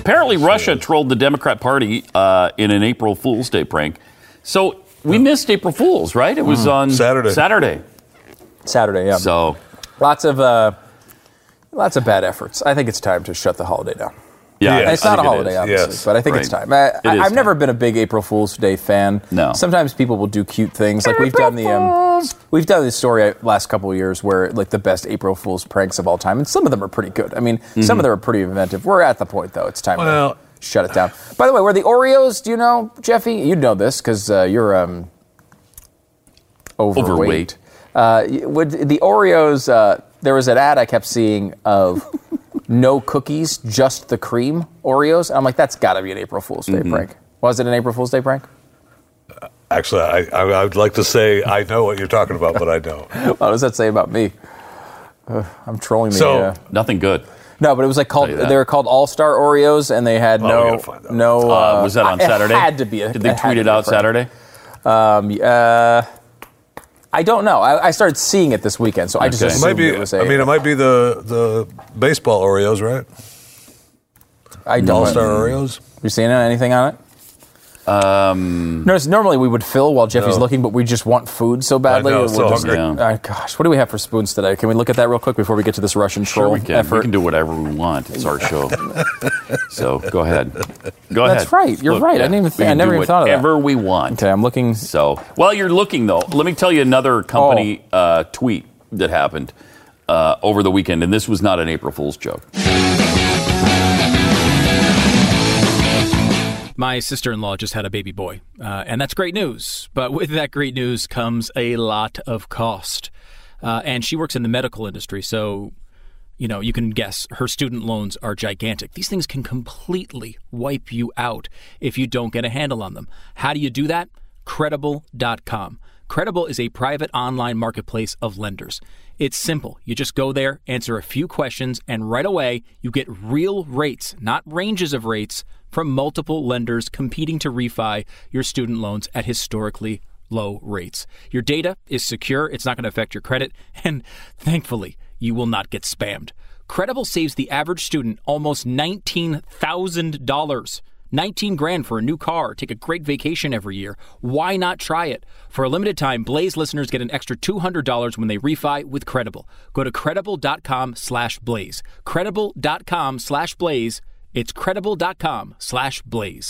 Apparently, Russia trolled the Democrat Party uh, in an April Fool's Day prank. So we missed April Fools, right? It was on Saturday. Saturday. Saturday, yeah. So lots of uh, lots of bad efforts. I think it's time to shut the holiday down. Yeah, Yeah. It's I not a holiday, obviously, Yes. but I think it's time. I, it I, I've never been a big April Fool's Day fan. No. Sometimes people will do cute things, like we've done the um, we've done this story last couple of years where like the best April Fool's pranks of all time, and some of them are pretty good. I mean, Mm-hmm. some of them are pretty inventive. We're at the point though; it's time Well- to shut it down. By the way, were the Oreos? Do you know, Jeffy? You know this because uh, you're um, overweight. Overweight. Uh, would the Oreos? Uh, there was an ad I kept seeing of no cookies, just the cream Oreos. And I'm like, that's got to be an April Fool's Day Mm-hmm. prank. Was it an April Fool's Day prank? Actually, I, I, I would like to say I know what you're talking about, but I don't. What does that say about me? Uh, I'm trolling the. So- uh, Nothing good. no, but it was like called. Tell you that. They were called All Star Oreos, and they had Oh, no gotta find that no. Uh, was that on it Saturday? had to be. A, Did they tweet it out. Saturday? Um, uh, I don't know. I, I started seeing it this weekend, so I just Okay. It might be. it was a. I mean, it might be the the baseball Oreos, right? I don't. All Star Oreos. You seen anything on it? Um, Notice normally we would fill while Jeffy's No. looking, but we just want food so badly. Know, We're so just- hungry. Yeah. Uh, gosh, what do we have for spoons today? Can we look at that real quick before we get to this Russian sure troll we can. effort? We can do whatever we want. It's our show. so go ahead. Go ahead. That's right. You're right. I didn't even we think- I never do even thought of that. Whatever we want. Okay, I'm looking. So while you're looking, though, let me tell you another company Oh. uh, tweet that happened uh, over the weekend, and this was not an April Fool's joke. My sister in law just had a baby boy, uh, and that's great news. But with that great news comes a lot of cost. Uh, and she works in the medical industry, so you know you can guess her student loans are gigantic. These things can completely wipe you out if you don't get a handle on them. How do you do that? Credible.com. Credible is a private online marketplace of lenders. It's simple. You just go there, answer a few questions, and right away you get real rates, not ranges of rates, from multiple lenders competing to refi your student loans at historically low rates. Your data is secure, it's not going to affect your credit, and thankfully, you will not get spammed. Credible saves the average student almost $19,000. 19 grand for a new car, take a great vacation every year. Why not try it? For a limited time, Blaze listeners get an extra $200 when they refi with Credible. Go to credible.com slash blaze. Credible.com slash blaze. It's credible.com slash blaze.